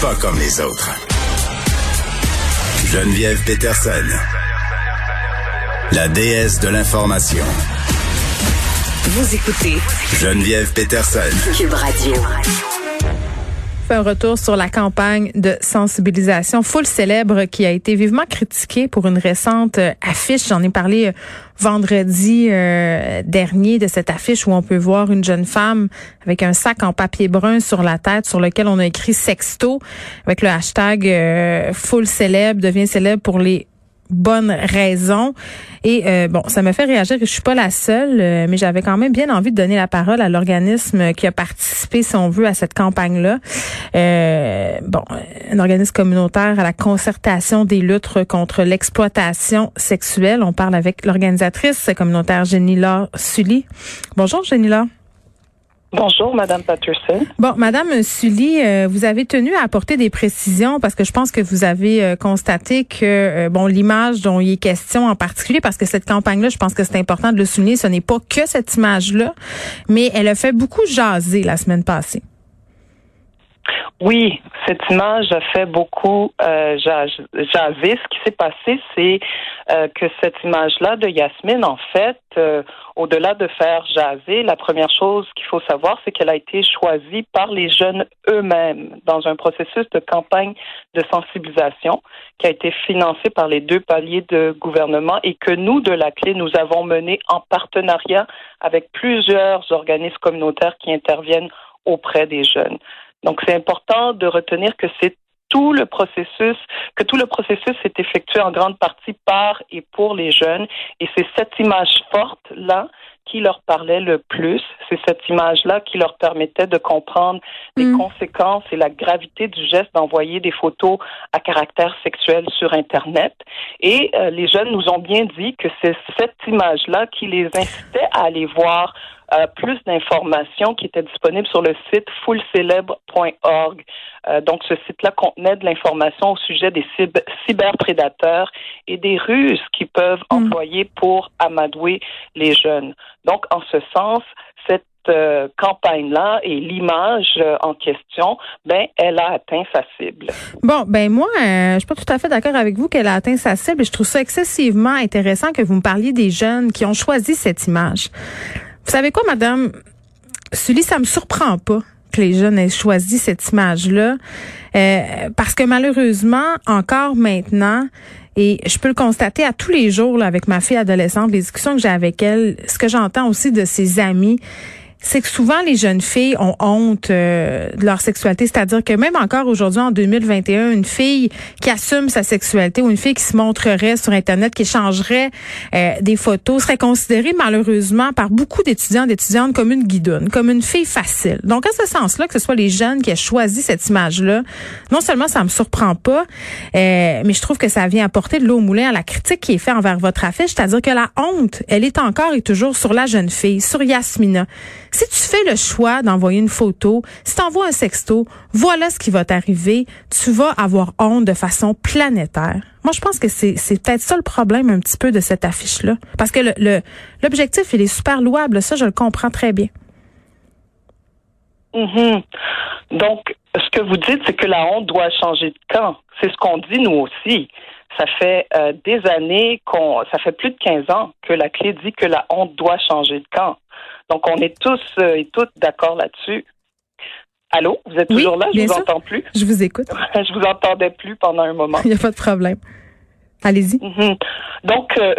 Pas comme les autres. Geneviève Peterson. La déesse de l'information. Vous écoutez Geneviève Peterson. Cube Radio. Un retour sur la campagne de sensibilisation Full Célèbre qui a été vivement critiquée pour une récente euh, affiche. J'en ai parlé euh, vendredi euh, dernier de cette affiche où on peut voir une jeune femme avec un sac en papier brun sur la tête sur lequel on a écrit sexto avec le hashtag Full Célèbre devient célèbre pour les bonne raison. Et euh, bon, ça me fait réagir. Je suis pas la seule, euh, mais j'avais quand même bien envie de donner la parole à l'organisme qui a participé, si on veut, à cette campagne-là. Euh, bon, un organisme communautaire à la concertation des luttes contre l'exploitation sexuelle. On parle avec l'organisatrice communautaire Jenny-Laure Sully. Bonjour, Jenny-Laure. Bonjour, Madame Patterson. Bon, Madame Sully, euh, vous avez tenu à apporter des précisions parce que je pense que vous avez euh, constaté que euh, bon l'image dont il est question en particulier, parce que cette campagne-là, je pense que c'est important de le souligner, ce n'est pas que cette image-là, mais elle a fait beaucoup jaser la semaine passée. Oui, cette image a fait beaucoup euh, jaser. Ce qui s'est passé, c'est euh, que cette image-là de Yasmine, en fait, euh, au-delà de faire jaser, la première chose qu'il faut savoir, c'est qu'elle a été choisie par les jeunes eux-mêmes dans un processus de campagne de sensibilisation qui a été financé par les deux paliers de gouvernement et que nous, de la clé, nous avons mené en partenariat avec plusieurs organismes communautaires qui interviennent auprès des jeunes. Donc, c'est important de retenir que c'est tout le processus, que tout le processus est effectué en grande partie par et pour les jeunes. Et c'est cette image forte-là qui leur parlait le plus. C'est cette image-là qui leur permettait de comprendre les mm. conséquences et la gravité du geste d'envoyer des photos à caractère sexuel sur Internet. Et euh, les jeunes nous ont bien dit que c'est cette image-là qui les incitait à aller voir euh, plus d'informations qui étaient disponibles sur le site fullcelebre.org. Euh, donc, ce site-là contenait de l'information au sujet des cyberprédateurs et des ruses qu'ils peuvent mm. employer pour amadouer les jeunes. Donc, en ce sens, cette euh, campagne-là et l'image en question, ben, elle a atteint sa cible. Bon, ben moi, je suis pas tout à fait d'accord avec vous qu'elle a atteint sa cible. Je trouve ça excessivement intéressant que vous me parliez des jeunes qui ont choisi cette image. Vous savez quoi, Madame? Sully, ça me surprend pas que les jeunes aient choisi cette image-là, euh, parce que malheureusement, encore maintenant, et je peux le constater à tous les jours là, avec ma fille adolescente, les discussions que j'ai avec elle, ce que j'entends aussi de ses amis, c'est que souvent les jeunes filles ont honte euh, de leur sexualité, c'est-à-dire que même encore aujourd'hui en 2021, une fille qui assume sa sexualité ou une fille qui se montrerait sur internet, qui échangerait euh, des photos, serait considérée malheureusement par beaucoup d'étudiants d'étudiantes comme une guidoune, comme une fille facile. Donc à ce sens-là, que ce soit les jeunes qui aient choisi cette image-là, non seulement ça me surprend pas, euh, mais je trouve que ça vient apporter de l'eau au moulin à la critique qui est faite envers votre affiche, c'est-à-dire que la honte, elle est encore et toujours sur la jeune fille, sur Yasmina. Si tu fais le choix d'envoyer une photo, si tu envoies un sexto, voilà ce qui va t'arriver. Tu vas avoir honte de façon planétaire. Moi, je pense que c'est, peut-être ça le problème un petit peu de cette affiche-là. Parce que l'objectif, il est super louable. Ça, je le comprends très bien. Mm-hmm. Donc, ce que vous dites, c'est que la honte doit changer de camp. C'est ce qu'on dit nous aussi. Ça fait euh, des années qu'on, ça fait plus de 15 ans que la clé dit que la honte doit changer de camp. Donc, on est tous euh, et toutes d'accord là-dessus. Allô, vous êtes toujours là? Je vous entends plus. Je vous écoute. je vous entendais plus pendant un moment. Il n'y a pas de problème. Allez-y. Mhm. Donc, euh,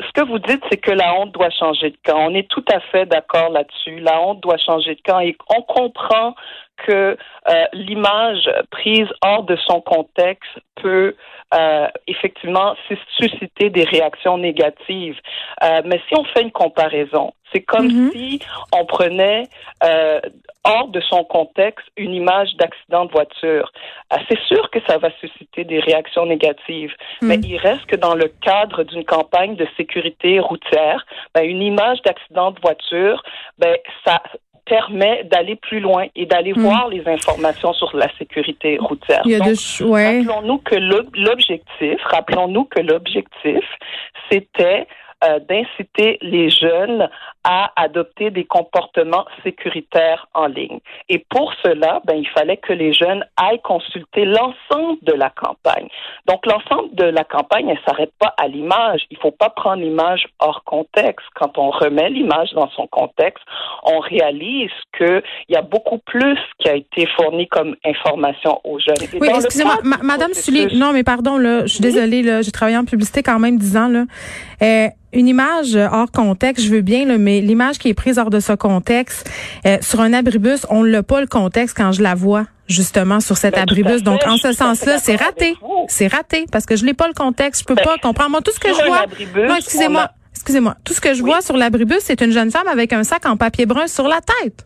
ce que vous dites, c'est que la honte doit changer de camp. On est tout à fait d'accord là-dessus. La honte doit changer de camp et on comprend que euh, l'image prise hors de son contexte peut euh, effectivement susciter des réactions négatives. Euh, mais si on fait une comparaison, c'est comme Mhm. si on prenait euh, hors de son contexte une image d'accident de voiture. Euh, c'est sûr que ça va susciter des réactions négatives, mais il reste que dans le cadre d'une campagne de sécurité routière, ben, une image d'accident de voiture, ben, ça permet d'aller plus loin et d'aller Mm. voir les informations sur la sécurité routière. Il y a Donc, de ouais. Rappelons-nous que l'ob- l'objectif, rappelons-nous que l'objectif, c'était euh, d'inciter les jeunes à adopter des comportements sécuritaires en ligne. Et pour cela, ben, il fallait que les jeunes aillent consulter l'ensemble de la campagne. Donc, l'ensemble de la campagne, elle s'arrête pas à l'image. Il faut pas prendre l'image hors contexte. Quand on remet l'image dans son contexte, on réalise qu'il y a beaucoup plus qui a été fourni comme information aux jeunes. Et Oui, excusez-moi, Madame Sully. Non, mais pardon, là, je suis Oui. désolée, là, j'ai travaillé en publicité quand même dix ans, là. Euh, une image hors contexte, je veux bien, là, mais l'image qui est prise hors de ce contexte, euh, sur un abribus, on l'a pas le contexte quand je la vois justement sur cet Ben, abribus. Donc, en ce sens-là, c'est raté. C'est raté parce que je n'ai pas le contexte. Je peux Ben, pas comprendre. Moi, tout ce que je vois. abribus, non, on excusez-moi. a- Excusez-moi. Tout ce que je Oui. vois sur l'abribus, c'est une jeune femme avec un sac en papier brun sur la tête.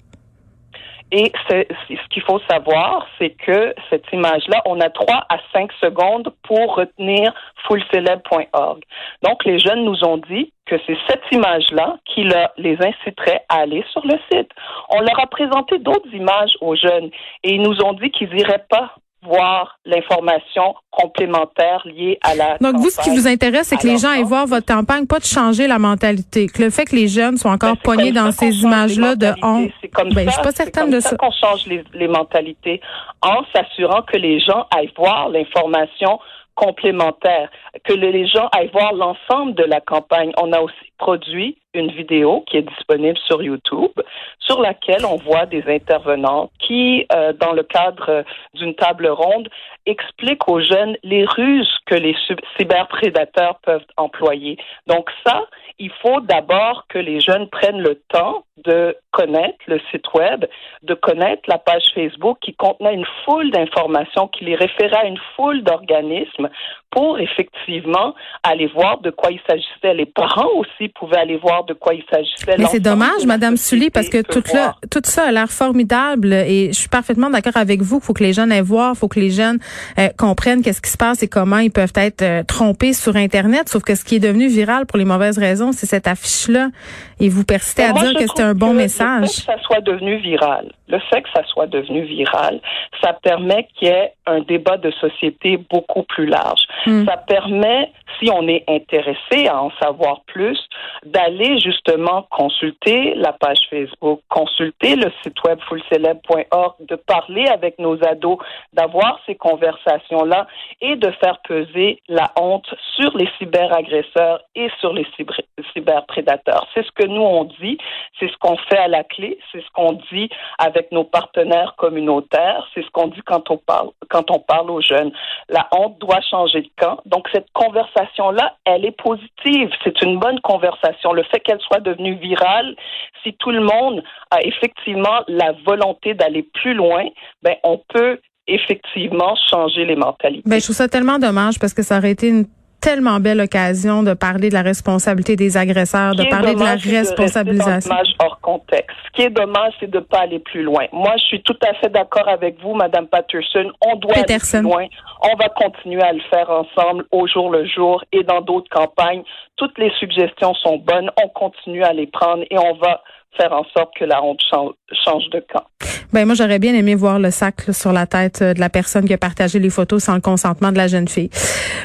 Et ce qu'il faut savoir, c'est que cette image-là, on a trois à cinq secondes pour retenir fullceleb.org. Donc, les jeunes nous ont dit que c'est cette image-là qui les inciterait à aller sur le site. On leur a présenté d'autres images aux jeunes et ils nous ont dit qu'ils n'iraient pas voir l'information complémentaire liée à la Donc, vous, ce qui vous intéresse, c'est que les gens aillent voir votre campagne, pas de changer la mentalité. Que le fait que les jeunes soient encore Ben, poignés dans ces images-là de honte. C'est comme Ben, je suis pas certaine comme de ça ça. qu'on change les, les mentalités en s'assurant que les gens aillent voir l'information complémentaire, que le- les gens aillent voir l'ensemble de la campagne. On a aussi produit une vidéo qui est disponible sur YouTube, sur laquelle on voit des intervenants qui, euh, dans le cadre euh, d'une table ronde, expliquent aux jeunes les ruses que les cyberprédateurs peuvent employer. Donc ça, il faut d'abord que les jeunes prennent le temps de connaître le site web, de connaître la page Facebook qui contenait une foule d'informations, qui les référait à une foule d'organismes pour effectivement aller voir de quoi il s'agissait. Les parents aussi pouvaient aller voir de quoi il s'agissait. Mais c'est dommage, Madame Sully, parce que tout, là, tout ça a l'air formidable et je suis parfaitement d'accord avec vous. Il faut que les jeunes aillent voir, il faut que les jeunes euh, comprennent qu'est-ce qui se passe et comment ils peuvent être euh, trompés sur Internet. Sauf que ce qui est devenu viral pour les mauvaises raisons, c'est cette affiche-là. Et vous persistez à Moi, dire que c'est un bon que message. Le fait que ça soit devenu viral, le fait que ça soit devenu viral, ça permet qu'il y ait un débat de société beaucoup plus large. Hmm. Ça permet, si on est intéressé à en savoir plus, d'aller justement consulter la page Facebook, consulter le site web fullceleb.org, de parler avec nos ados, d'avoir ces conversations-là et de faire peser la honte sur les cyberagresseurs et sur les cyber- cyberprédateurs. C'est ce que nous on dit, c'est ce qu'on fait à la clé, c'est ce qu'on dit avec nos partenaires communautaires, c'est ce qu'on dit quand on parle quand on parle aux jeunes. La honte doit changer de camp. Donc cette conversation-là, elle est positive. C'est une bonne conversation. Le fait qu'elle soit devenue virale, si tout le monde a effectivement la volonté d'aller plus loin, ben on peut effectivement changer les mentalités. Ben, je trouve ça tellement dommage parce que ça aurait été une tellement belle occasion de parler de la responsabilité des agresseurs, de parler de la dommage, de responsabilisation. hors contexte. Ce qui est dommage, c'est de ne pas aller plus loin. Moi, je suis tout à fait d'accord avec vous, Madame Patterson. On doit Peterson. aller plus loin. On va continuer à le faire ensemble au jour le jour et dans d'autres campagnes. Toutes les suggestions sont bonnes. On continue à les prendre et on va faire en sorte que la honte change, change de camp. Ben moi j'aurais bien aimé voir le sac là, sur la tête euh, de la personne qui a partagé les photos sans le consentement de la jeune fille.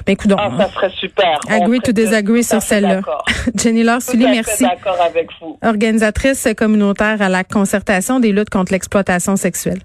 Ben écoute Ah, ça serait super. Agree to disagree sur celle-là. Jenny Laure Sully, merci. d'accord avec vous. Organisatrice communautaire à la concertation des luttes contre l'exploitation sexuelle.